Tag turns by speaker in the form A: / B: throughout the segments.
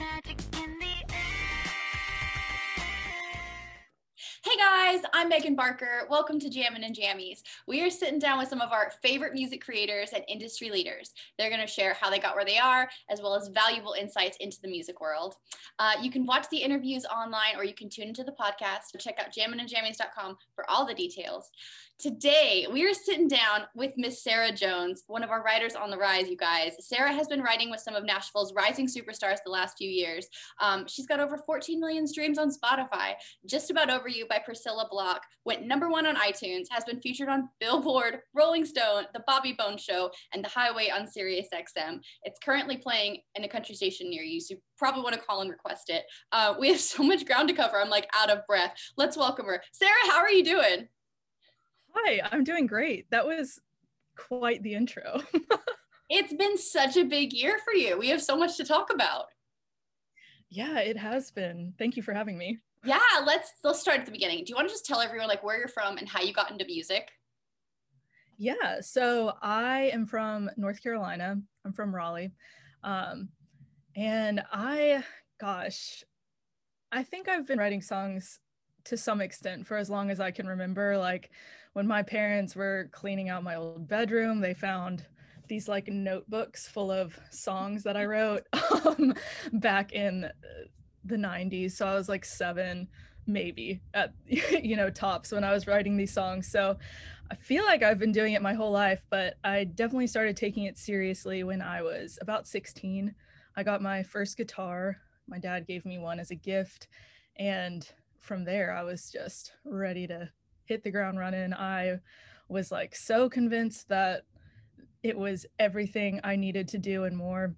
A: magic
B: guys, I'm Megan Barker. Welcome to Jammin' and Jammies. We are sitting down with some of our favorite music creators and industry leaders. They're going to share how they got where they are, as well as valuable insights into the music world. Uh, you can watch the interviews online or you can tune into the podcast. Check out jamminandjammies.com for all the details. Today, we are sitting down with Miss Sarah Jones, one of our writers on the rise, you guys. Sarah has been writing with some of Nashville's rising superstars the last few years. Um, she's got over 14 million streams on Spotify. Just About Over You by Priscilla Block went number one on iTunes, has been featured on Billboard, Rolling Stone, The Bobby Bones Show, and The Highway on Sirius XM. It's currently playing in a country station near you, so you probably want to call and request it. Uh, we have so much ground to cover. I'm like out of breath. Let's welcome her. Sarah, how are you doing?
C: Hi, I'm doing great. That was quite the intro.
B: it's been such a big year for you. We have so much to talk about.
C: Yeah, it has been. Thank you for having me.
B: Yeah, let's let's start at the beginning. Do you want to just tell everyone like where you're from and how you got into music?
C: Yeah, so I am from North Carolina. I'm from Raleigh. Um, and I, gosh, I think I've been writing songs to some extent for as long as I can remember. Like when my parents were cleaning out my old bedroom, they found these like notebooks full of songs that I wrote um, back in the 90s. So I was like seven, maybe at you know tops when I was writing these songs. So I feel like I've been doing it my whole life, but I definitely started taking it seriously when I was about 16. I got my first guitar. My dad gave me one as a gift. And from there, I was just ready to hit the ground running. I was like so convinced that it was everything I needed to do and more.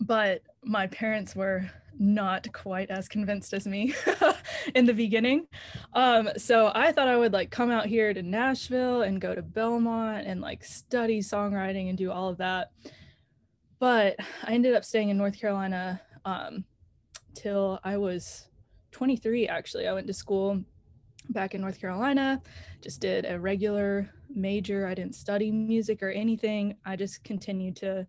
C: But my parents were not quite as convinced as me in the beginning. Um, so I thought I would like come out here to Nashville and go to Belmont and like study songwriting and do all of that. But I ended up staying in North Carolina um, till I was 23 actually. I went to school back in North Carolina, just did a regular major. I didn't study music or anything. I just continued to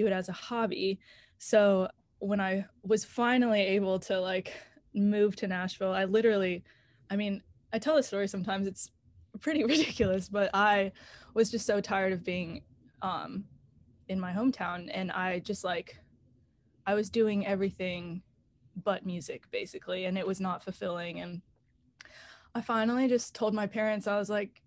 C: do it as a hobby. So when I was finally able to like move to Nashville, I literally, I mean, I tell this story sometimes, it's pretty ridiculous, but I was just so tired of being um, in my hometown. And I just like, I was doing everything but music basically and it was not fulfilling and i finally just told my parents i was like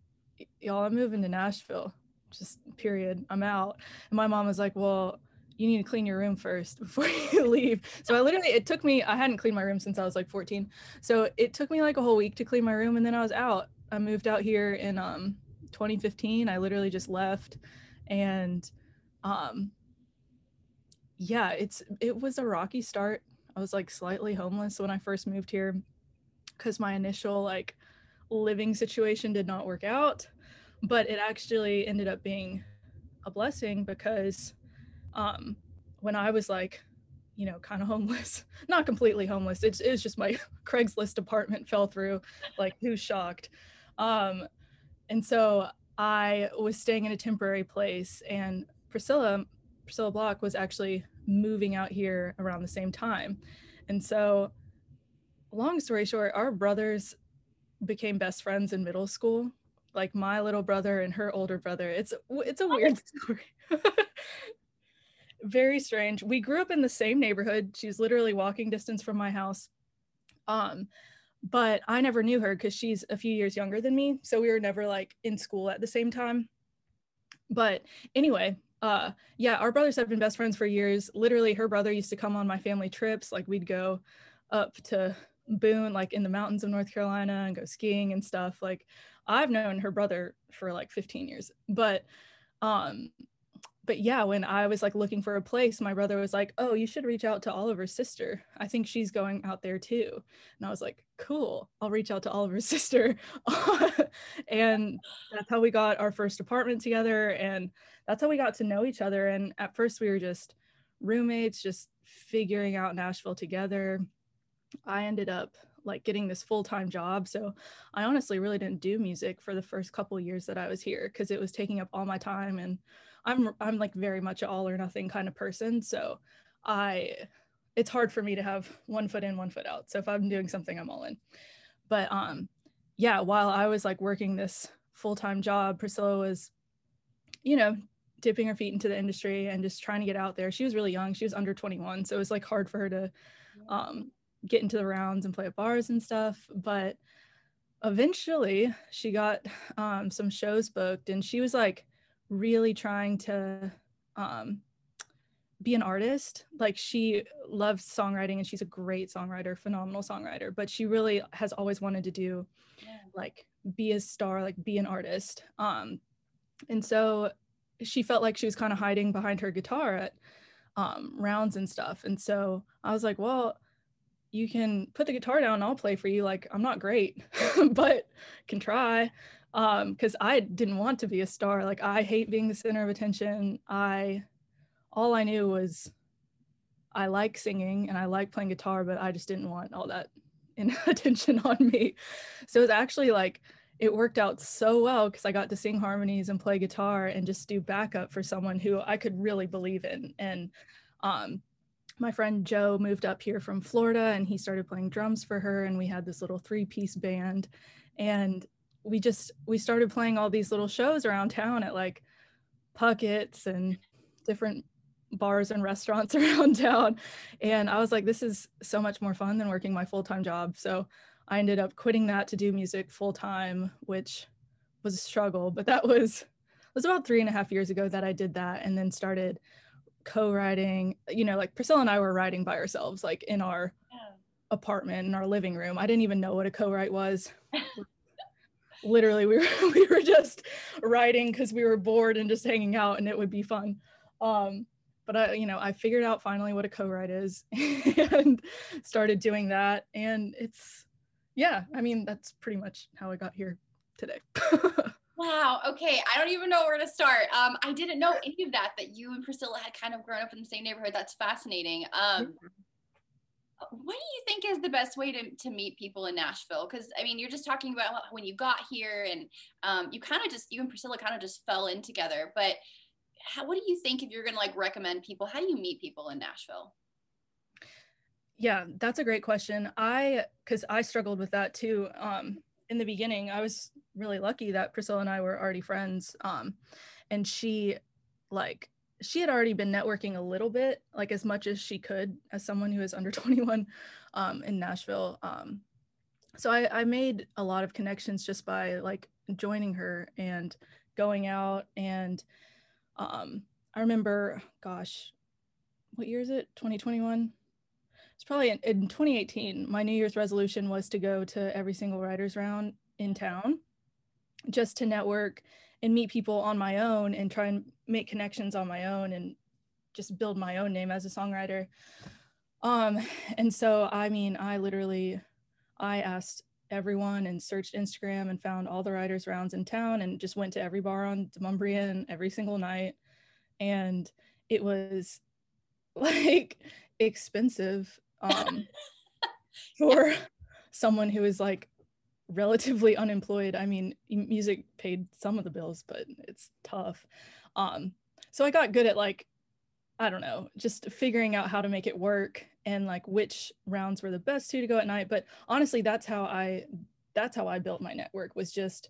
C: y'all i'm moving to nashville just period i'm out. And my mom was like well you need to clean your room first before you leave. So i literally it took me i hadn't cleaned my room since i was like 14 so it took me like a whole week to clean my room and then i was out. I moved out here in um 2015 i literally just left. And um yeah it's it was a rocky start. I was like slightly homeless when I first moved here because my initial like living situation did not work out. But it actually ended up being a blessing because um, when I was like, you know, kind of homeless, not completely homeless, it's, it's just my Craigslist apartment fell through. Like, who's shocked? Um, and so I was staying in a temporary place, and Priscilla, Priscilla Block was actually moving out here around the same time. And so, long story short, our brothers became best friends in middle school. Like my little brother and her older brother. It's it's a weird story. Very strange. We grew up in the same neighborhood. She's literally walking distance from my house. Um, but I never knew her because she's a few years younger than me. So we were never like in school at the same time. But anyway, uh yeah our brothers have been best friends for years literally her brother used to come on my family trips like we'd go up to boone like in the mountains of north carolina and go skiing and stuff like i've known her brother for like 15 years but um but yeah when i was like looking for a place my brother was like oh you should reach out to oliver's sister i think she's going out there too and i was like cool i'll reach out to oliver's sister and that's how we got our first apartment together and that's how we got to know each other. And at first, we were just roommates, just figuring out Nashville together. I ended up like getting this full-time job so i honestly really didn't do music for the first couple years that i was here because it was taking up all my time and i'm i'm like very much an all or nothing kind of person so i it's hard for me to have one foot in, one foot out. So if I'm doing something, I'm all in. But um, yeah, while I was like working this full time job, Priscilla was, you know, dipping her feet into the industry and just trying to get out there. She was really young. She was under 21. So it was like hard for her to um, get into the rounds and play at bars and stuff. But eventually she got um, some shows booked and she was like really trying to um, be an artist. Like she loves songwriting and she's a great songwriter, phenomenal songwriter, but she really has always wanted to do yeah. like be a star, like be an artist. Um, and so she felt like she was kind of hiding behind her guitar at um, rounds and stuff. And so I was like, well, you can put the guitar down, I'll play for you. Like, I'm not great, but can try. Um, because I didn't want to be a star. Like, I hate being the center of attention. I, all I knew was I like singing and I like playing guitar, but I just didn't want all that attention on me. So it was actually like it worked out so well because I got to sing harmonies and play guitar and just do backup for someone who I could really believe in. And um, my friend Joe moved up here from Florida and he started playing drums for her. And we had this little three piece band. And we just, we started playing all these little shows around town at like Puckett's and different bars and restaurants around town. And I was like, this is so much more fun than working my full time job. So I ended up quitting that to do music full time, which was a struggle, but that was it was about three and a half years ago that I did that and then started co-writing, you know, like Priscilla and I were writing by ourselves, like in our yeah. apartment, in our living room. I didn't even know what a co-write was. Literally, we were we were just writing because we were bored and just hanging out and it would be fun. Um, but I, you know, I figured out finally what a co-write is and started doing that. And it's yeah, I mean, that's pretty much how I got here today.
B: Wow. Okay. I don't even know where to start. Um, I didn't know any of that, that you and Priscilla had kind of grown up in the same neighborhood. That's fascinating. Um, what do you think is the best way to, to meet people in Nashville? Because I mean, you're just talking about when you got here and um, you kind of just, you and Priscilla kind of just fell in together. But how, what do you think if you're going to like recommend people? How do you meet people in Nashville?
C: Yeah, that's a great question. I because I struggled with that too. Um, in the beginning, I was really lucky that Priscilla and I were already friends. Um, and she like she had already been networking a little bit, like as much as she could as someone who is under 21 um, in Nashville. Um, so I, I made a lot of connections just by like joining her and going out. And um, I remember, gosh, what year is it? 2021? it's probably in, in 2018 my new year's resolution was to go to every single writers round in town just to network and meet people on my own and try and make connections on my own and just build my own name as a songwriter. Um and so i mean i literally i asked everyone and searched instagram and found all the writers rounds in town and just went to every bar on Demonbreun every single night. And it was like expensive um, for someone who is like relatively unemployed. I mean, music paid some of the bills, but it's tough. Um, so I got good at like, I don't know, just figuring out how to make it work and like which rounds were the best two to go at night. But honestly, that's how I that's how I built my network was just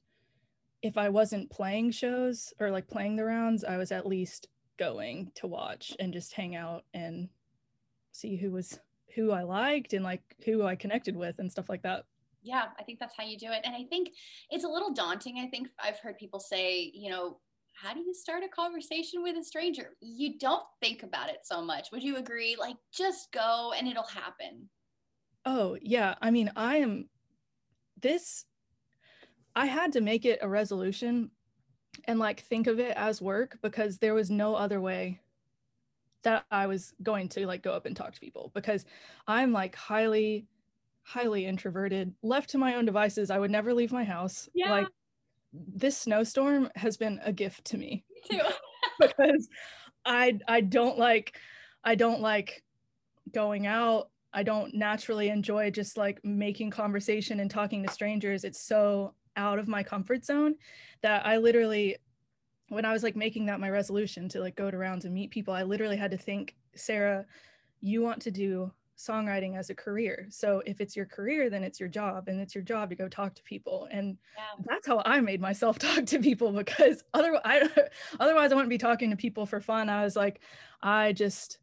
C: if I wasn't playing shows or like playing the rounds, I was at least going to watch and just hang out and see who was who I liked and like who I connected with and stuff like that.
B: Yeah, I think that's how you do it. And I think it's a little daunting. I think I've heard people say, you know, how do you start a conversation with a stranger? You don't think about it so much. Would you agree? Like, just go and it'll happen.
C: Oh, yeah. I mean, I am this, I had to make it a resolution and like think of it as work because there was no other way that I was going to like go up and talk to people because I'm like highly, highly introverted. Left to my own devices, I would never leave my house. Yeah. Like this snowstorm has been a gift to me.
B: me too.
C: because I I don't like I don't like going out. I don't naturally enjoy just like making conversation and talking to strangers. It's so out of my comfort zone that I literally when I was like making that my resolution to like go to rounds and meet people, I literally had to think, Sarah, you want to do songwriting as a career. So if it's your career, then it's your job and it's your job to go talk to people. And yeah. that's how I made myself talk to people because otherwise I, otherwise I wouldn't be talking to people for fun. I was like, I just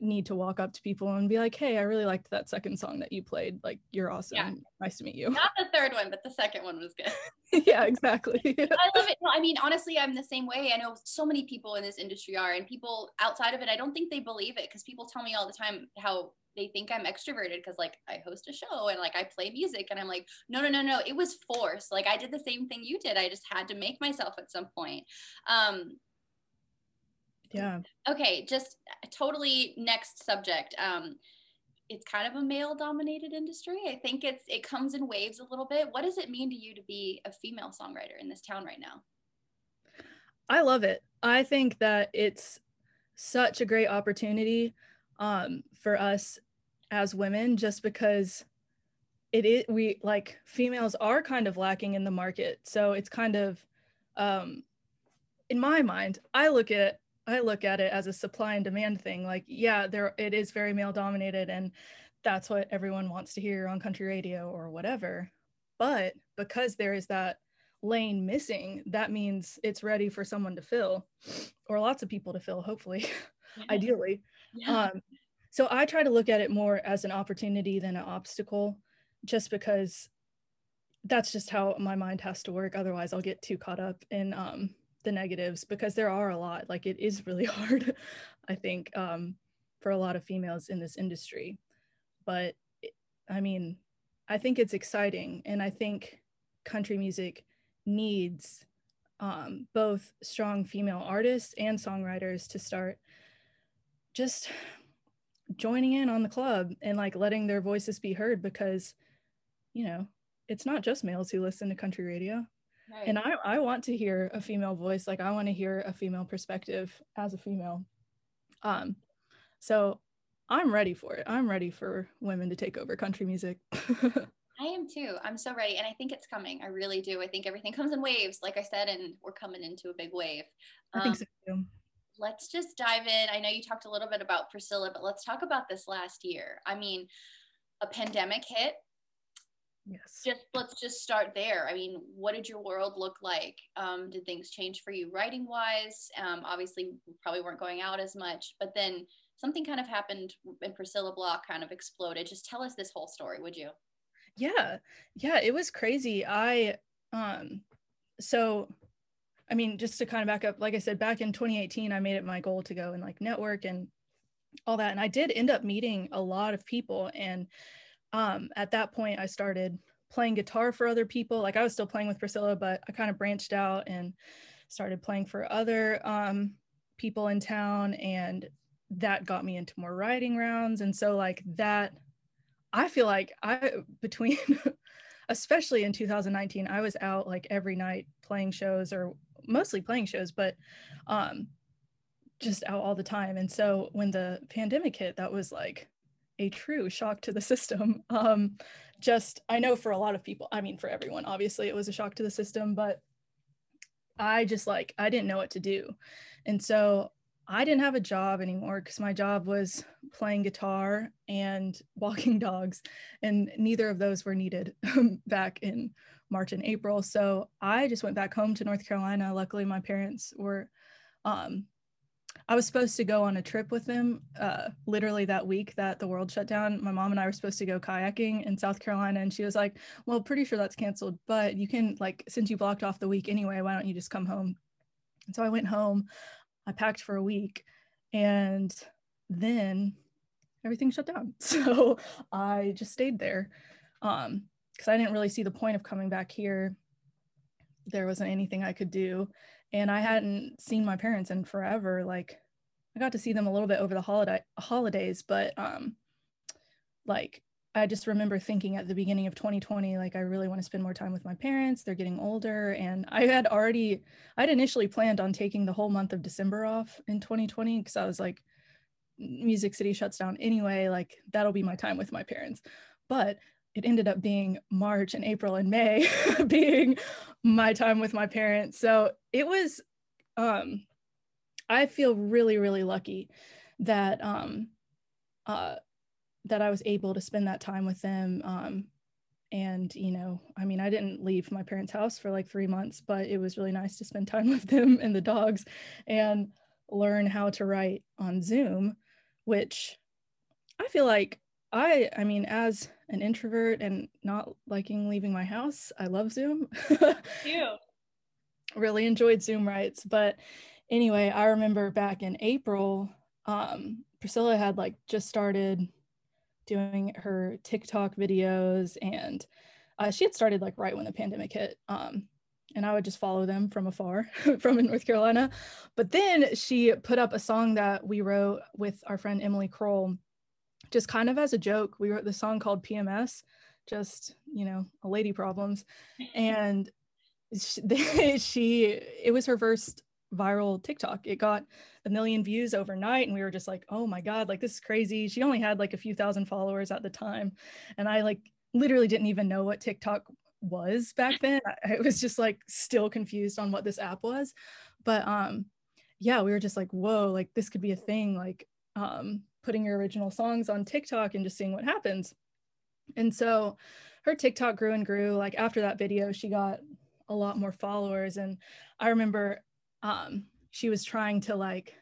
C: need to walk up to people and be like, "Hey, I really liked that second song that you played. Like, you're awesome. Yeah. Nice to meet you."
B: Not the third one, but the second one was good.
C: yeah, exactly.
B: I love it. No, I mean, honestly, I'm the same way. I know so many people in this industry are, and people outside of it, I don't think they believe it because people tell me all the time how they think I'm extroverted because like I host a show and like I play music and I'm like, no, no, no, no, it was forced. Like I did the same thing you did. I just had to make myself at some point. Um,
C: yeah.
B: Okay just totally next subject. Um it's kind of a male dominated industry. I think it's it comes in waves a little bit. What does it mean to you to be a female songwriter in this town right now?
C: I love it. I think that it's such a great opportunity um, for us as women just because it is we like females are kind of lacking in the market. So it's kind of um in my mind i look at I look at it as a supply and demand thing. Like, yeah, there it is very male dominated, and that's what everyone wants to hear on country radio or whatever. But because there is that lane missing, that means it's ready for someone to fill, or lots of people to fill, hopefully, yeah. ideally. Yeah. Um, so I try to look at it more as an opportunity than an obstacle, just because that's just how my mind has to work. Otherwise, I'll get too caught up in um, the negatives because there are a lot like it is really hard i think um, for a lot of females in this industry. But i mean i think it's exciting and i think country music needs um, both strong female artists and songwriters to start just joining in on the club and like letting their voices be heard because you know it's not just males who listen to country radio Right. And I, I want to hear a female voice. Like I want to hear a female perspective as a female. Um, so I'm ready for it. I'm ready for women to take over country music.
B: I am too. I'm so ready. And I think it's coming. I really do. I think everything comes in waves, like I said, and we're coming into a big wave.
C: Um, I think so too.
B: Let's just dive in. I know you talked a little bit about Priscilla, but let's talk about this last year. I mean, a pandemic hit
C: Yes.
B: Just let's just start there. I mean, what did your world look like? Um, did things change for you writing wise? Um, obviously, probably weren't going out as much, but then something kind of happened and Priscilla Block kind of exploded. Just tell us this whole story, would you?
C: Yeah. Yeah, it was crazy. I um so I mean, just to kind of back up, like I said, back in 2018, I made it my goal to go and like network and all that. And I did end up meeting a lot of people and um, at that point, I started playing guitar for other people. Like I was still playing with Priscilla, but I kind of branched out and started playing for other um, people in town. And that got me into more writing rounds. And so, like, that, I feel like I, between, especially in 2019, I was out like every night playing shows or mostly playing shows, but um, just out all the time. And so when the pandemic hit, that was like, a true shock to the system. Um, just, I know for a lot of people, I mean, for everyone, obviously it was a shock to the system, but I just like, I didn't know what to do. And so I didn't have a job anymore because my job was playing guitar and walking dogs, and neither of those were needed back in March and April. So I just went back home to North Carolina. Luckily, my parents were um, I was supposed to go on a trip with them uh, literally that week that the world shut down. My mom and I were supposed to go kayaking in South Carolina, and she was like, Well, pretty sure that's canceled, but you can, like, since you blocked off the week anyway, why don't you just come home? And so I went home, I packed for a week, and then everything shut down. So I just stayed there because um, I didn't really see the point of coming back here. There wasn't anything I could do and I hadn't seen my parents in forever. Like I got to see them a little bit over the holiday holidays, but um like I just remember thinking at the beginning of 2020, like I really want to spend more time with my parents. They're getting older. And I had already, I'd initially planned on taking the whole month of December off in 2020 because I was like, Music City shuts down anyway. Like that'll be my time with my parents. But it ended up being March and April and May being my time with my parents. So it was, um, I feel really, really lucky that um, uh, that I was able to spend that time with them. Um, and you know, I mean, I didn't leave my parents' house for like three months, but it was really nice to spend time with them and the dogs, and learn how to write on Zoom, which I feel like I, I mean, as an introvert and not liking leaving my house, I love Zoom.
B: you
C: really enjoyed Zoom writes. But anyway, I remember back in April, um, Priscilla had like just started doing her TikTok videos and uh, she had started like right when the pandemic hit. Um, and I would just follow them from afar from in North Carolina. But then she put up a song that we wrote with our friend Emily Kroll just kind of as a joke. We wrote the song called PMS, just, you know, a lady problems. And she, she, it was her first viral TikTok. It got a million views overnight. And we were just like, oh my God, like this is crazy. She only had like a few thousand followers at the time. And I like literally didn't even know what TikTok was back then. I, I was just like still confused on what this app was. But um yeah, we were just like, whoa, like this could be a thing. Like um putting your original songs on TikTok and just seeing what happens. And so her TikTok grew and grew. Like after that video, she got a lot more followers. And I remember um, she was trying to like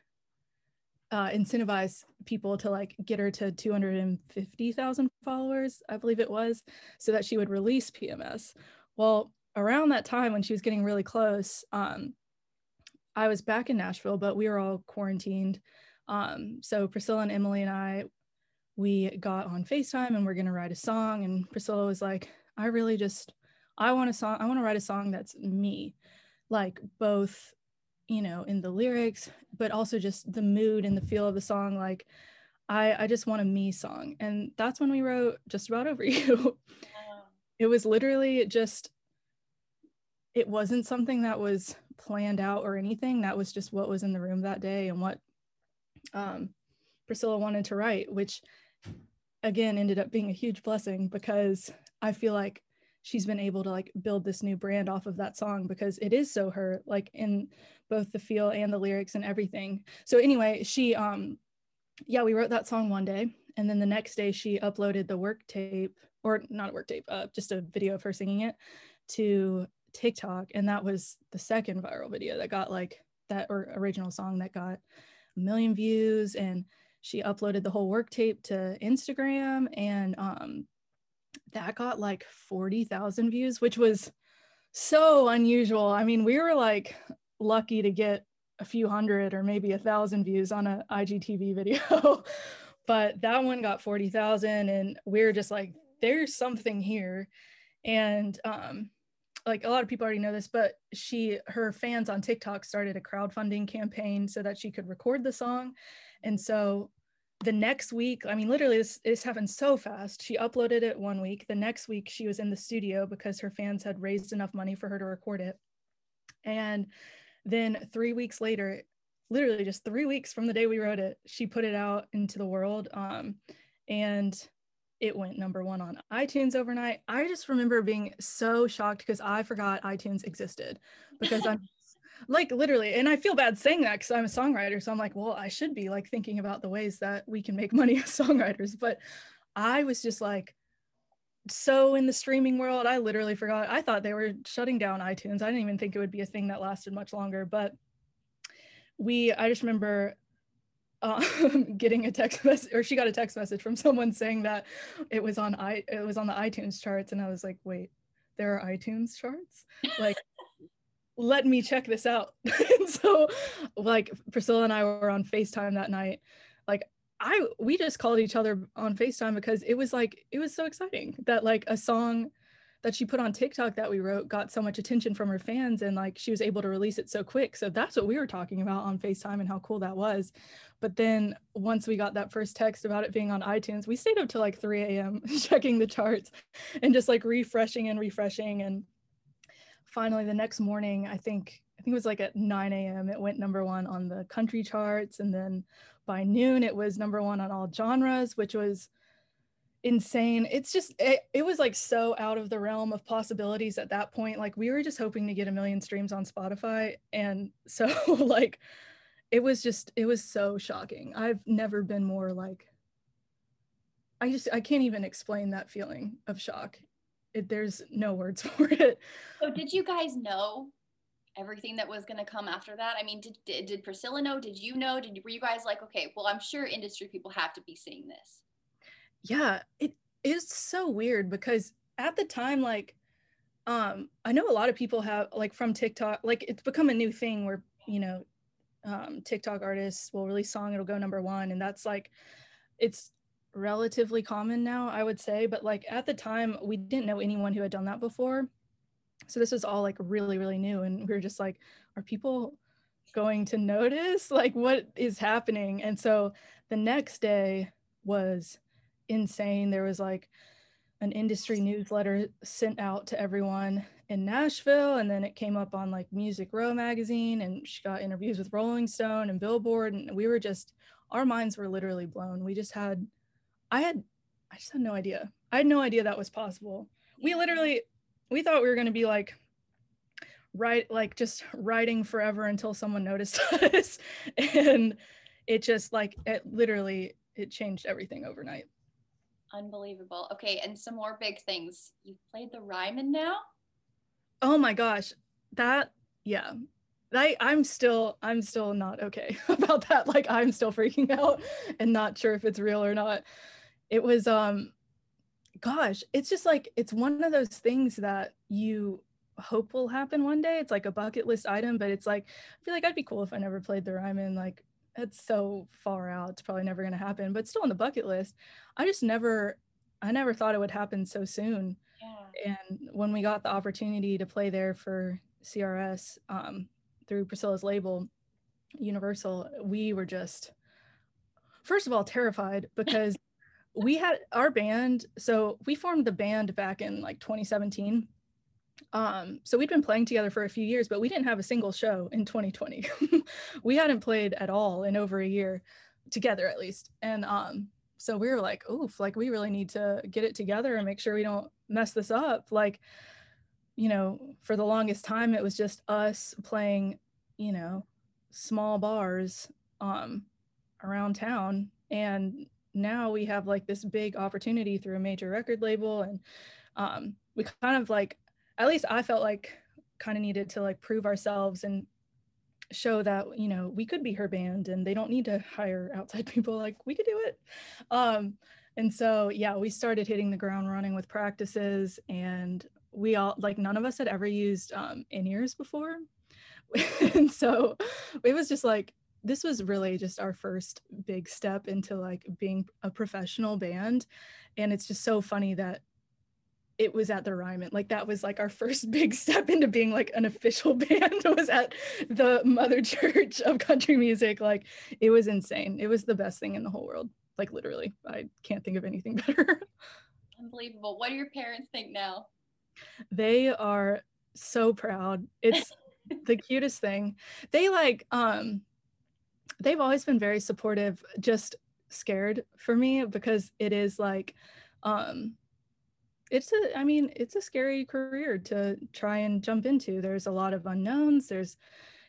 C: uh, incentivize people to like get her to 250,000 followers, I believe it was, so that she would release PMS. Well, around that time when she was getting really close, um, I was back in Nashville, but we were all quarantined. Um, so Priscilla and Emily and I, we got on FaceTime and we're gonna write a song. And Priscilla was like, I really just, I want a song, I want to write a song that's me, like both, you know, in the lyrics, but also just the mood and the feel of the song. Like, I, I just want a me song. And that's when we wrote Just About Over You. it was literally just, it wasn't something that was planned out or anything. That was just what was in the room that day and what um, Priscilla wanted to write, which again ended up being a huge blessing because I feel like she's been able to like build this new brand off of that song because it is so her like in both the feel and the lyrics and everything. So anyway, she um yeah, we wrote that song one day and then the next day she uploaded the work tape or not a work tape, uh, just a video of her singing it to TikTok and that was the second viral video that got like that or original song that got a million views and she uploaded the whole work tape to Instagram and um, that got like 40,000 views, which was so unusual. I mean, we were like lucky to get a few hundred or maybe a thousand views on an IGTV video, but that one got 40,000 and we are just like, there's something here. And um, like a lot of people already know this, but she her fans on TikTok started a crowdfunding campaign so that she could record the song. And so the next week, I mean, literally this, this happened so fast. She uploaded it one week. The next week she was in the studio because her fans had raised enough money for her to record it. And then three weeks later, literally just three weeks from the day we wrote it, she put it out into the world. Um, and it went number one on iTunes overnight. I just remember being so shocked because I forgot iTunes existed because I'm like literally, and I feel bad saying that because I'm a songwriter. So I'm like, well, I should be like thinking about the ways that we can make money as songwriters. But I was just like, so in the streaming world, I literally forgot. I thought they were shutting down iTunes. I didn't even think it would be a thing that lasted much longer. But we, I just remember um, getting a text message or she got a text message from someone saying that it was on i it was on the itunes charts and i was like wait there are itunes charts? Like let me check this out. And so like priscilla and i were on facetime that night. Like i we just called each other on facetime because it was like it was so exciting that like a song that she put on TikTok that we wrote got so much attention from her fans and like she was able to release it so quick. So that's what we were talking about on FaceTime and how cool that was. But then once we got that first text about it being on iTunes, we stayed up till like 3 a.m. checking the charts and just like refreshing and refreshing. And finally the next morning, I think I think it was like at 9 a.m. It went number one on the country charts. And then by noon, it was number one on all genres, which was insane. It's just it, it was like so out of the realm of possibilities at that point. Like we were just hoping to get a million streams on Spotify and so like it was just it was so shocking. I've never been more like I just I can't even explain that feeling of shock. It, there's no words for it.
B: So did you guys know everything that was going to come after that? I mean, did, did, did Priscilla know? Did you know? Did were you guys like, okay, well, I'm sure industry people have to be seeing this.
C: Yeah, it is so weird because at the time, like, um, I know a lot of people have like from TikTok, like it's become a new thing where you know, um, TikTok artists will release song, it'll go number one, and that's like, it's relatively common now, I would say. But like at the time, we didn't know anyone who had done that before so this was all like really really new and we were just like are people going to notice like what is happening and so the next day was insane there was like an industry newsletter sent out to everyone in Nashville and then it came up on like Music Row magazine and she got interviews with Rolling Stone and Billboard and we were just our minds were literally blown. We just had I had I just had no idea. I had no idea that was possible. We literally we thought we were going to be like right like just writing forever until someone noticed us and it just like it literally it changed everything overnight
B: unbelievable okay and some more big things you played the ryman now
C: oh my gosh that yeah I, I'm still I'm still not okay about that. Like I'm still freaking out and not sure if it's real or not. It was um gosh, it's just like it's one of those things that you hope will happen one day. It's like a bucket list item, but it's like I feel like I'd be cool if I never played the Ryman. Like it's so far out, it's probably never gonna happen, but still on the bucket list. I just never I never thought it would happen so soon. Yeah. And when we got the opportunity to play there for CRS um, through Priscilla's label, Universal, we were just first of all terrified because we had our band so we formed the band back in like 2017 um so we'd been playing together for a few years but we didn't have a single show in 2020 we hadn't played at all in over a year together at least. And um so we were like oof like we really need to get it together and make sure we don't mess this up. Like you know for the longest time it was just us playing you know small bars um around town. And now we have like this big opportunity through a major record label and um, we kind of like at least i felt like kind of needed to like prove ourselves and show that you know we could be her band and they don't need to hire outside people like we could do it. Um, and so yeah we started hitting the ground running with practices and we all like none of us had ever used um, in-ears before. And so it was just like this was really just our first big step into like being a professional band. And it's just so funny that it was at the Ryman. Like that was like our first big step into being like an official band was at the mother church of country music. Like it was insane. It was the best thing in the whole world. Like literally, I can't think of anything better.
B: Unbelievable. What do your parents think now?
C: They are so proud. It's the cutest thing. They like um they've always been very supportive, just scared for me because it is like um it's a i mean it's a scary career to try and jump into there's a lot of unknowns there's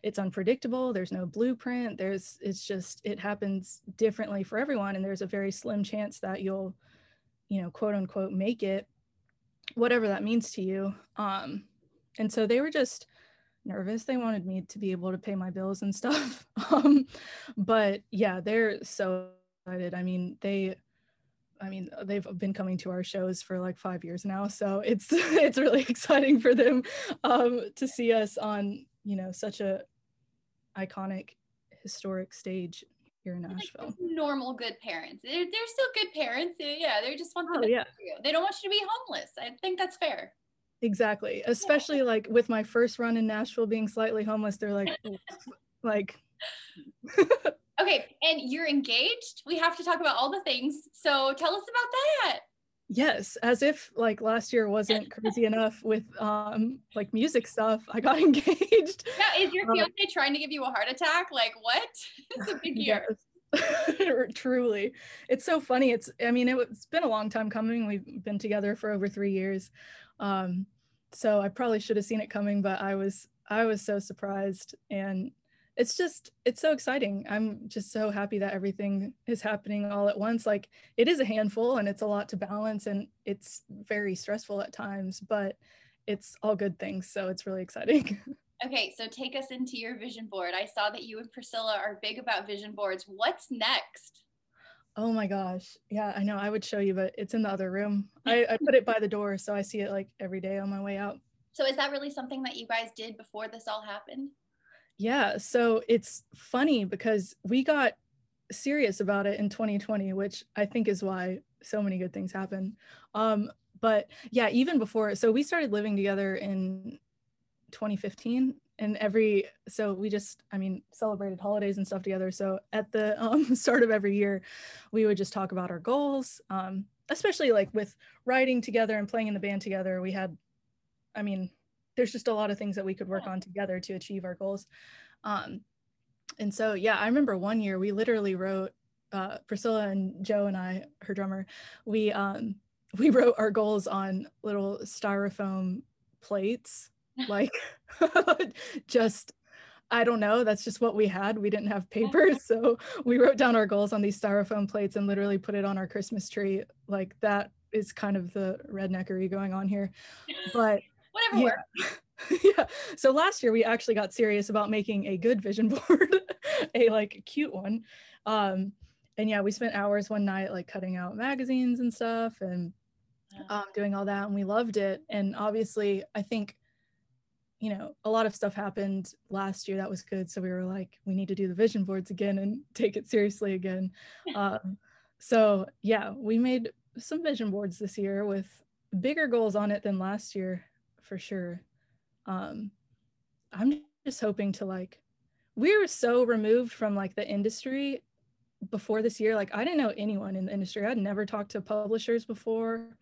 C: it's unpredictable there's no blueprint there's it's just it happens differently for everyone and there's a very slim chance that you'll you know quote unquote make it whatever that means to you um and so they were just nervous. They wanted me to be able to pay my bills and stuff. um, but yeah, they're so excited. I mean, they I mean, they've been coming to our shows for like five years now, so it's it's really exciting for them um, to see us on you know such a iconic, historic stage here in Nashville. Like
B: normal good parents. They're, they're still good parents. Yeah, they just want
C: the oh, yeah.
B: They don't want you to be homeless. I think that's fair.
C: Exactly. Especially yeah. like with my first run in Nashville being slightly homeless, they're like, like.
B: okay. And you're engaged. We have to talk about all the things. So tell us about that.
C: Yes, as if like last year wasn't crazy enough with um like music stuff. I got engaged.
B: Yeah, is your uh, fiance trying to give you a heart attack? Like what? it's a big year.
C: Yes. Truly. It's so funny. It's I mean, it, it's been a long time coming. We've been together for over three years. Um, so I probably should have seen it coming, but I was I was so surprised and it's just it's so exciting. I'm just so happy that everything is happening all at once. Like it is a handful and it's a lot to balance and it's very stressful at times but it's all good things so it's really exciting.
B: Okay so take us into your vision board. I saw that you and priscilla are big about vision boards. What's next?
C: Oh my gosh. Yeah i know i would show you but it's in the other room. I, I put it by the door so i see it like every day on my way out.
B: So is that really something that you guys did before this all happened
C: yeah, so it's funny because we got serious about it in 2020, which I think is why so many good things happen. Um, but yeah, even before, so we started living together in 2015 and every so we just i mean celebrated holidays and stuff together so at the um, start of every year we would just talk about our goals um, especially like with writing together and playing in the band together we had i mean there's just a lot of things that we could work on together to achieve our goals. Um, and so, yeah, I remember one year we literally wrote, uh, Priscilla and Joe and I, her drummer, we, um, we wrote our goals on little styrofoam plates, like just I don't know. That's just what we had. We didn't have paper. So we wrote down our goals on these styrofoam plates and literally put it on our Christmas tree. Like that is kind of the redneckery going on here. But
B: whatever
C: yeah. yeah. So last year we actually got serious about making a good vision board, a like cute one. Um, and yeah, we spent hours one night like cutting out magazines and stuff and um, doing all that, and we loved it. And obviously, I think you know a lot of stuff happened last year that was good. So we were like, we need to do the vision boards again and take it seriously again. um, so yeah, we made some vision boards this year with bigger goals on it than last year for sure. Um, I'm just hoping to like, we were so removed from like the industry before this year. Like, I didn't know anyone in the industry. I'd never talked to publishers before.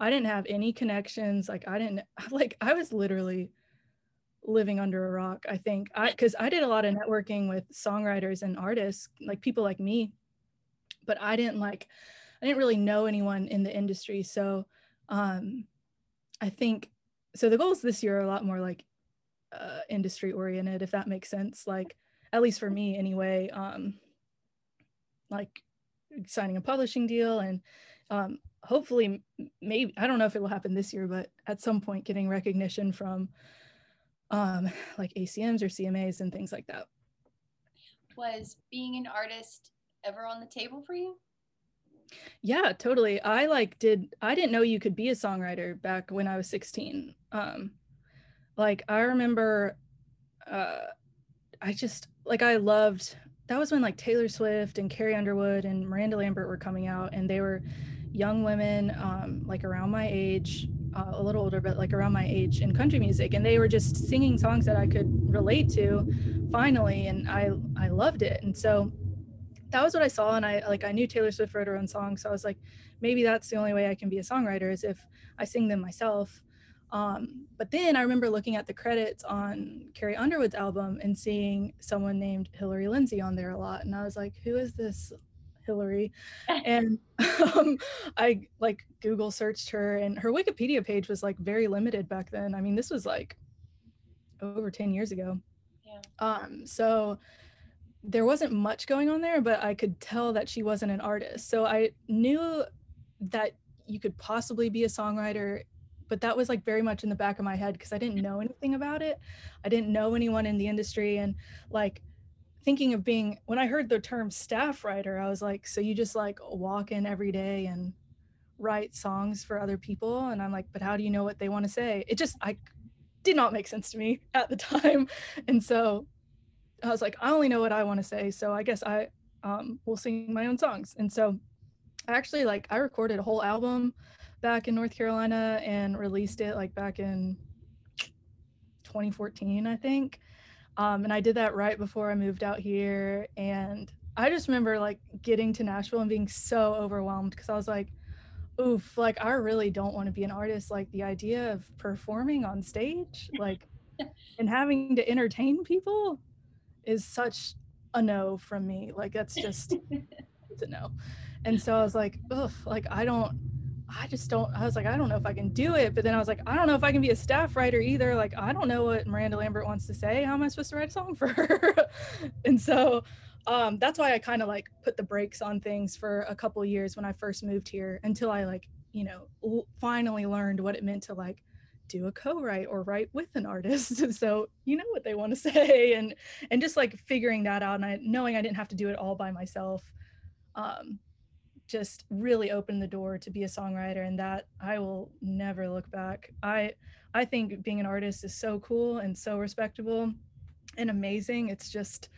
C: I didn't have any connections. Like, I didn't, like, I was literally living under a rock, I think. I, cause I did a lot of networking with songwriters and artists, like people like me, but I didn't like, I didn't really know anyone in the industry. So, um, I think so the goals this year are a lot more like uh, industry oriented if that makes sense like at least for me anyway um like signing a publishing deal and um hopefully maybe i don't know if it will happen this year but at some point getting recognition from um like acms or cmas and things like that.
B: Was being an artist ever on the table for you
C: yeah, totally. I like did I didn't know you could be a songwriter back when I was 16. Um like I remember uh I just like I loved that was when like Taylor Swift and Carrie Underwood and Miranda Lambert were coming out and they were young women um like around my age uh, a little older but like around my age in country music and they were just singing songs that I could relate to finally and I I loved it and so that was what I saw. And I like, I knew Taylor Swift wrote her own songs. So I was like, maybe that's the only way I can be a songwriter is if I sing them myself. Um, but then I remember looking at the credits on Carrie Underwood's album and seeing someone named Hillary Lindsey on there a lot. And I was like, who is this Hillary? and um, I like Google searched her and her Wikipedia page was like very limited back then. I mean, this was like over 10 years ago. Yeah. Um, so there wasn't much going on there, but I could tell that she wasn't an artist. So I knew that you could possibly be a songwriter, but that was like very much in the back of my head because I didn't know anything about it. I didn't know anyone in the industry. And like thinking of being, when I heard the term staff writer, I was like, so you just like walk in every day and write songs for other people? And I'm like, but how do you know what they want to say? It just, I did not make sense to me at the time. And so I was like, I only know what I want to say, so I guess I um, will sing my own songs. And so, I actually like I recorded a whole album back in North Carolina and released it like back in 2014, I think. Um, and I did that right before I moved out here. And I just remember like getting to Nashville and being so overwhelmed because I was like, oof, like I really don't want to be an artist. Like the idea of performing on stage, like, and having to entertain people, is such a no from me. Like that's just it's a no. And so I was like, ugh, like I don't I just don't, I was like, I don't know if I can do it. But then I was like, I don't know if I can be a staff writer either. Like, I don't know what Miranda Lambert wants to say. How am I supposed to write a song for her? and so um, that's why I kind of like put the brakes on things for a couple years when I first moved here until I like, you know, l- finally learned what it meant to like do a co-write or write with an artist so you know what they want to say and and just like figuring that out and I, knowing i didn't have to do it all by myself um, just really opened the door to be a songwriter and that i will never look back i i think being an artist is so cool and so respectable and amazing it's just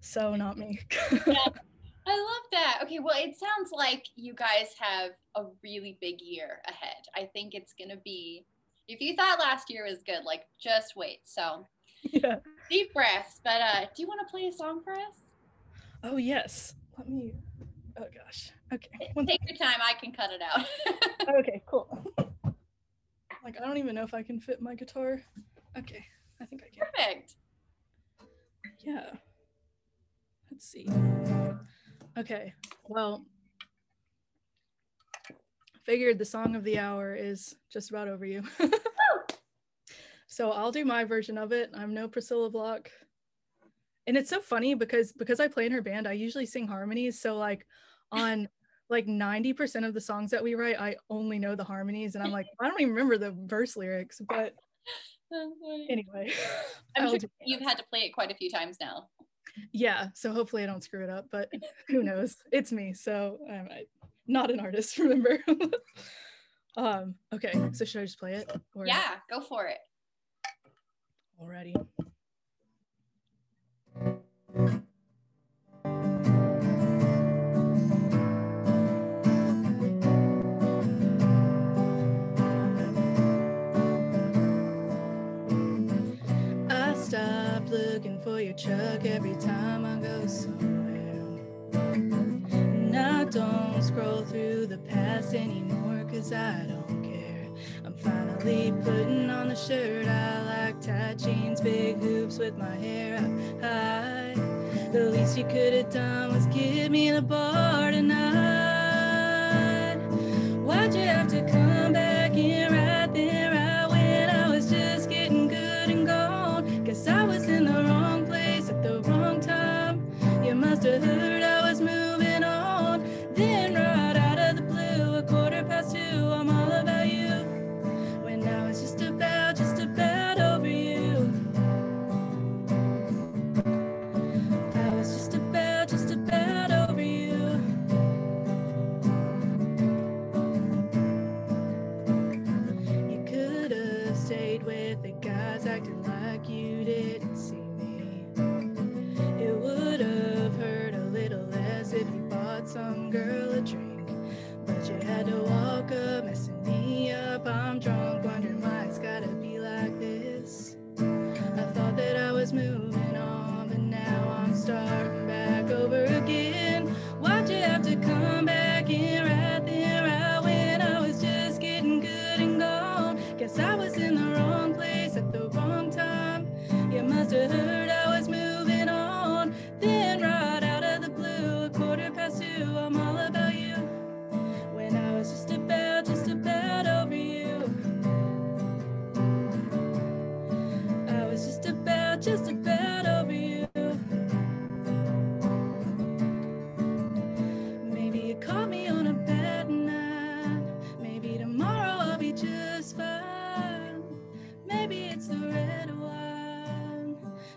C: so not me
B: yeah. I love that. Okay, well, it sounds like you guys have a really big year ahead. I think it's going to be if you thought last year was good, like just wait. So
C: yeah.
B: deep breaths. But uh, do you want to play a song for us?
C: Oh yes. Let me. Oh gosh. Okay.
B: One Take second. your time. I can cut it out.
C: okay. Cool. like I don't even know if I can fit my guitar. Okay. I think I can.
B: Perfect.
C: Yeah. Let's see. Okay. Well, figured the song of the hour is just about over you. so I'll do my version of it. I'm no Priscilla Block. And it's so funny because because I play in her band, I usually sing harmonies. So like on like 90% of the songs that we write, I only know the harmonies and I'm like, I don't even remember the verse lyrics, but anyway.
B: I'm sure you've had to play it quite a few times now.
C: Yeah, so hopefully I don't screw it up, but who knows? It's me, so um, I, not an artist, remember? um, okay, so should I just play it?
B: Or... Yeah, go for it.
C: Alrighty. I stop looking for your truck every time I go somewhere don't scroll through the past anymore, cause I don't care. I'm finally putting on the shirt I like, tight jeans, big hoops with my hair up high. The least you could have done was give me the bar tonight. Why'd you have to come back in right there, when I was just getting good and gone? Guess I was in the wrong place at the wrong time. You must have heard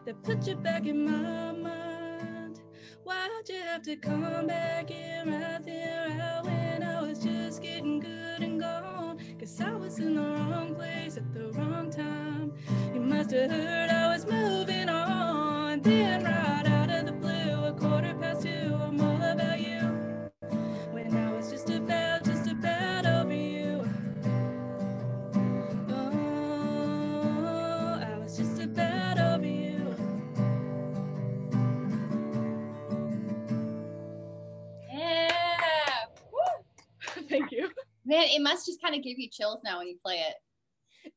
C: that put you back in my mind. Why'd you have to come back here, right there, out when I was just getting good and gone? Cause I was in the wrong place at the wrong time. You must have heard I was moving on.
B: It must just kind of give you chills now when you play it.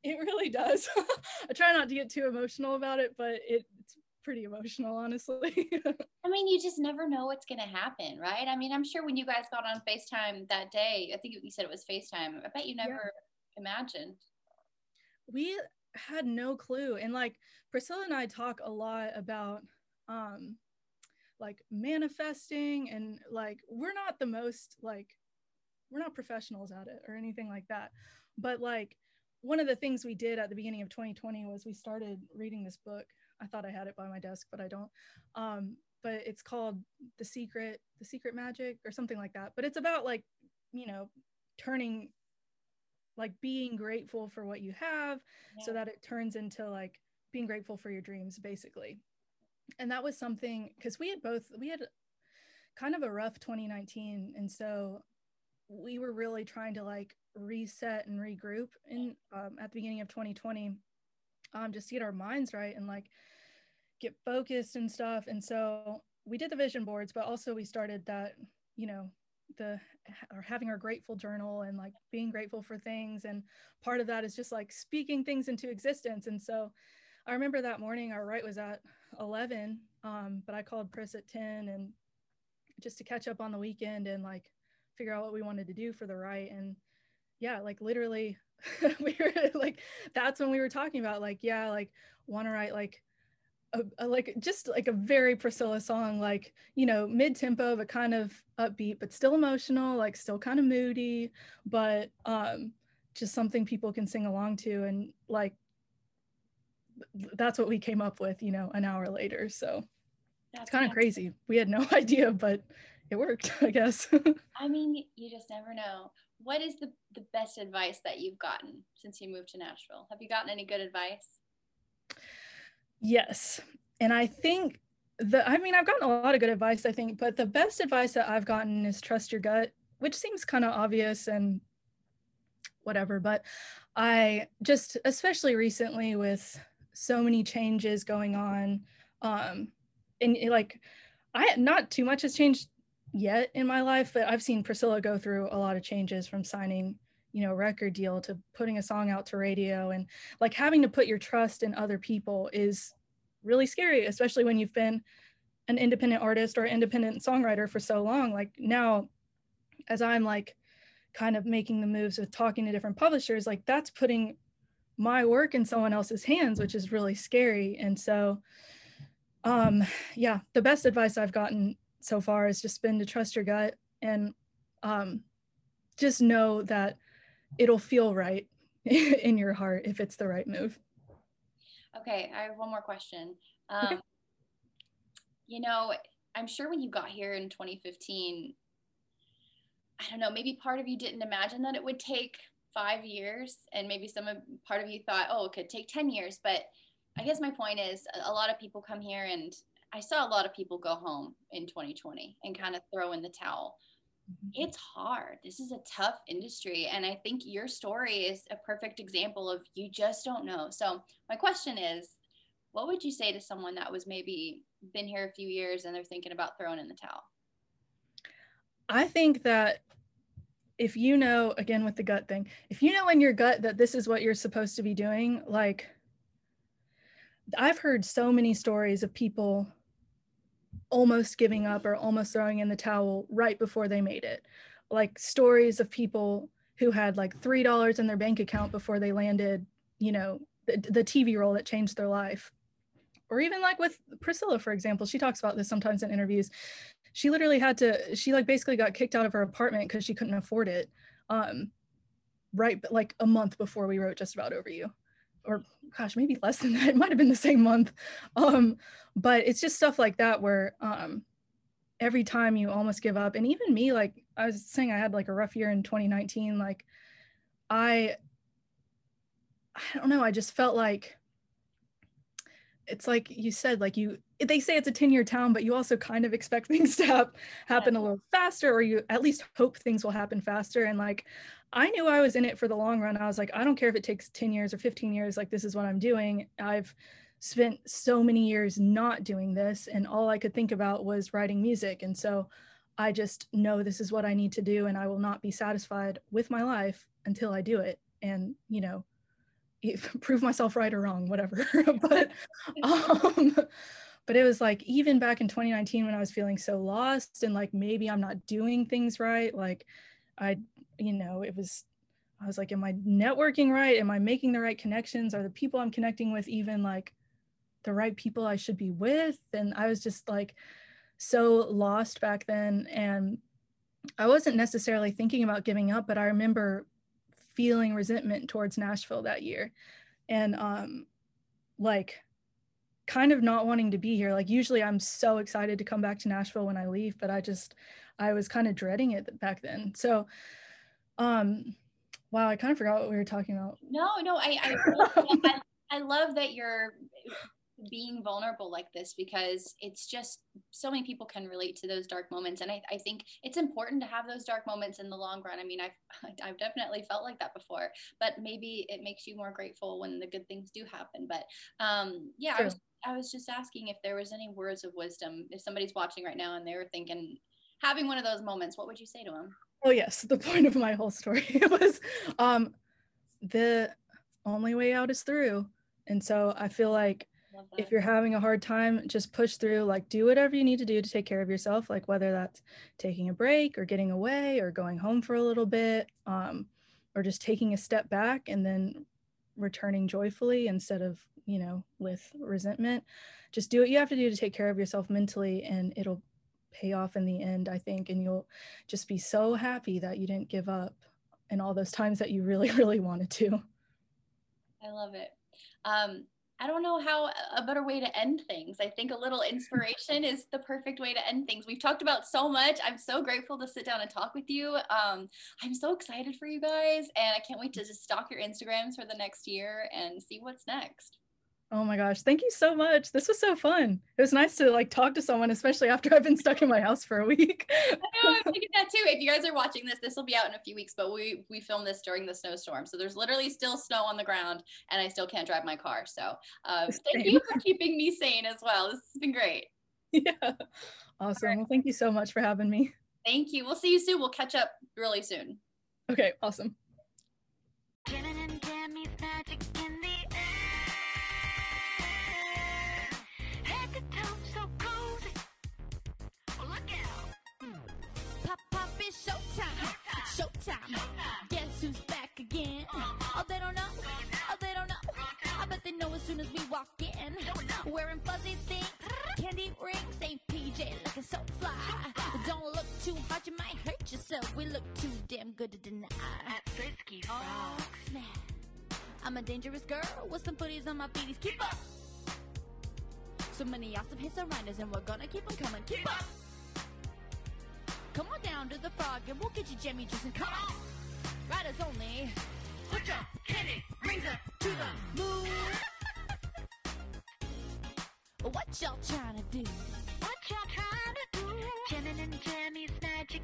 C: It really does. I try not to get too emotional about it, but it, it's pretty emotional, honestly.
B: I mean, you just never know what's going to happen, right? I mean, I'm sure when you guys got on FaceTime that day, I think you said it was FaceTime. I bet you never yeah. imagined.
C: We had no clue. And like Priscilla and I talk a lot about um like manifesting and like we're not the most like we're not professionals at it or anything like that. But like one of the things we did at the beginning of 2020 was we started reading this book. I thought I had it by my desk, but I don't. Um, but it's called The Secret, The Secret Magic or something like that. But it's about like, you know, turning like being grateful for what you have yeah. so that it turns into like being grateful for your dreams basically. And that was something because we had both we had kind of a rough 2019 and so we were really trying to like reset and regroup in um, at the beginning of 2020 um, just to get our minds write and like get focused and stuff. And so we did the vision boards but also we started that you know the or having our grateful journal and like being grateful for things. And part of that is just like speaking things into existence. And so i remember that morning our right was at 11 um, but i called chris at 10 and just to catch up on the weekend and like figure out what we wanted to do for the write and yeah like literally we were like that's when we were talking about like yeah like want to write like a, a, like just like a very Priscilla song, like you know, mid tempo but kind of upbeat, but still emotional, like still kind of moody, but um, just something people can sing along to, and like that's what we came up with, you know, an hour later. So that's it's kind of crazy. We had no idea, but it worked, I guess.
B: I mean, you just never know. What is the the best advice that you've gotten since you moved to Nashville? Have you gotten any good advice?
C: Yes. And I think the, I mean, I've gotten a lot of good advice, I think, but the best advice that I've gotten is trust your gut, which seems kind of obvious and whatever. But I just, especially recently with so many changes going on, um, and like, I not too much has changed yet in my life, but I've seen Priscilla go through a lot of changes from signing you know record deal to putting a song out to radio. And like having to put your trust in other people is really scary especially when you've been an independent artist or independent songwriter for so long. Like now as i'm like kind of making the moves with talking to different publishers like that's putting my work in someone else's hands which is really scary. And so um yeah the best advice i've gotten so far has just been to trust your gut and um just know that it'll feel right in your heart if it's the right move.
B: Okay, I have one more question. Um, okay. You know, I'm sure when you got here in 2015, I don't know, maybe part of you didn't imagine that it would take five years, and maybe some of, part of you thought, oh, it could take 10 years. But I guess my point is, a lot of people come here, and I saw a lot of people go home in 2020 and kind of throw in the towel. Mm-hmm. it's hard. This is a tough industry. And I think your story is a perfect example of you just don't know. So, my question is what would you say to someone that was maybe been here a few years and they're thinking about throwing in the towel?
C: I think that if you know, again with the gut thing, if you know in your gut that this is what you're supposed to be doing, like I've heard so many stories of people almost giving up or almost throwing in the towel right before they made it. Like stories of people who had like $3 in their bank account before they landed, you know, the, the TV role that changed their life. Or even like with Priscilla, for example, she talks about this sometimes in interviews. She literally had to, she like basically got kicked out of her apartment because she couldn't afford it. Um, right, like a month before we wrote Just About Over You or gosh, maybe less than that. It might have been the same month. Um, but it's just stuff like that where um, every time you almost give up. And even me, like I was saying, I had like a rough year in 2019. Like I, I don't know, I just felt like it's like you said, like you, they say it's a 10 year town, but you also kind of expect things to happen a little faster, or you at least hope things will happen faster. And like, I knew I was in it for the long run. I was like, I don't care if it takes 10 years or 15 years, like, this is what I'm doing. I've spent so many years not doing this, and all I could think about was writing music. And so I just know this is what I need to do, and I will not be satisfied with my life until I do it. And, you know, prove myself right or wrong, whatever. but, um, but it was like even back in 2019 when I was feeling so lost and like maybe I'm not doing things right, like I, you know, it was I was like, am I networking right? Am I making the right connections? Are the people I'm connecting with even like the right people I should be with? And I was just like so lost back then. And I wasn't necessarily thinking about giving up, but I remember feeling resentment towards Nashville that year. And um like kind of not wanting to be here. Like usually I'm so excited to come back to Nashville when I leave, but I just I was kind of dreading it back then. So um wow, I kind of forgot what we were talking about.
B: No, no, I I, I, I love that you're being vulnerable like this because it's just so many people can relate to those dark moments. And I, I think it's important to have those dark moments in the long run. I mean i've i've definitely felt like that before but maybe it makes you more grateful when the good things do happen. But um yeah I was, I was just asking if there was any words of wisdom. If somebody's watching right now and they were thinking having one of those moments what would you say to them
C: Oh yes, the point of my whole story was um the only way out is through. And so I feel like if you're having a hard time, just push through, like do whatever you need to do to take care of yourself, like whether that's taking a break or getting away or going home for a little bit, um, or just taking a step back and then returning joyfully instead of, you know, with resentment. Just do what you have to do to take care of yourself mentally and it'll pay off in the end, I think. And you'll just be so happy that you didn't give up in all those times that you really, really wanted to.
B: I love it. Um, I don't know how a better way to end things. I think a little inspiration is the perfect way to end things. We've talked about so much. I'm so grateful to sit down and talk with you. Um, I'm so excited for you guys, and I can't wait to just stalk your Instagrams for the next year and see what's next.
C: Oh my gosh, thank you so much. This was so fun. It was nice to like talk to someone, especially after I've been stuck in my house for a week.
B: I know, I'm thinking that too. If you guys are watching this, this will be out in a few weeks, but we we filmed this during the snowstorm. So there's literally still snow on the ground and I still can't drive my car. So um, thank you for keeping me sane as well. This has been great.
C: Yeah. Awesome. Right. Well, thank you so much for having me.
B: Thank you. We'll see you soon. We'll catch up really soon.
C: Okay, awesome.
A: Showtime. Showtime. Guess who's back again? Oh, they don't know. Oh, they don't know. I bet they know as soon as we walk in. Wearing fuzzy things, candy rings, ain't PJ looking so fly. Don't look too hard, you might hurt yourself. We look too damn good to deny.
D: At Frisky Frog.
A: snap. I'm a dangerous girl with some footies on my feeties. Keep up. So many awesome hits around us, and we're gonna keep them coming. Keep up. Come on down to the frog and we'll get you jammy juice and come on. Riders only. Put your candy rings up to the moon. what y'all trying to do? What y'all trying to do? Jamming and jammies, magic